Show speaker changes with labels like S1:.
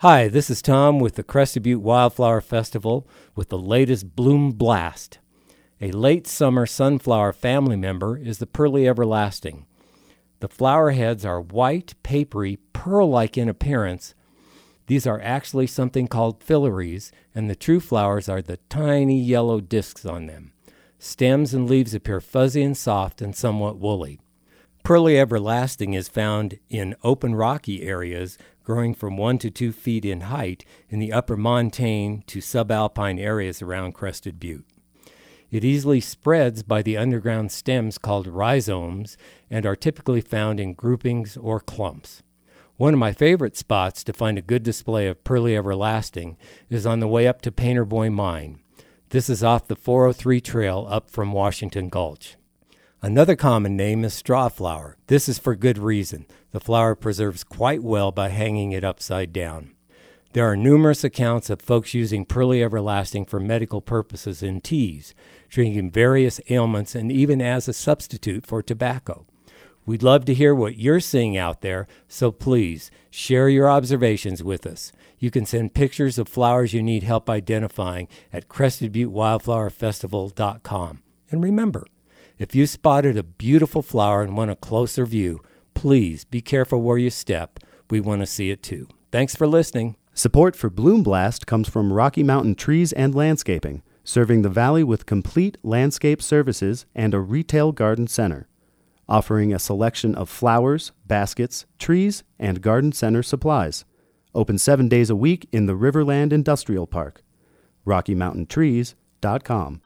S1: Hi, this is Tom with the Crested Butte Wildflower Festival with the latest Bloom Blast. A late summer sunflower family member is the Pearly Everlasting. The flower heads are white, papery, pearl like in appearance. These are actually something called phyllaries, and the true flowers are the tiny yellow discs on them. Stems and leaves appear fuzzy and soft and somewhat woolly. Pearly Everlasting is found in open rocky areas growing from 1 to 2 feet in height in the upper montane to subalpine areas around Crested Butte. It easily spreads by the underground stems called rhizomes and are typically found in groupings or clumps. One of my favorite spots to find a good display of Pearly Everlasting is on the way up to Painter Boy Mine. This is off the 403 trail up from Washington Gulch. Another common name is straw flower. This is for good reason. The flower preserves quite well by hanging it upside down. There are numerous accounts of folks using Pearly Everlasting for medical purposes in teas, treating various ailments, and even as a substitute for tobacco. We'd love to hear what you're seeing out there, so please share your observations with us. You can send pictures of flowers you need help identifying at CrestedButteWildflowerFestival.com. And remember, if you spotted a beautiful flower and want a closer view, please be careful where you step. We want to see it too. Thanks for listening.
S2: Support for Bloom Blast comes from Rocky Mountain Trees and Landscaping, serving the valley with complete landscape services and a retail garden center, offering a selection of flowers, baskets, trees, and garden center supplies. Open seven days a week in the Riverland Industrial Park. RockyMountainTrees.com.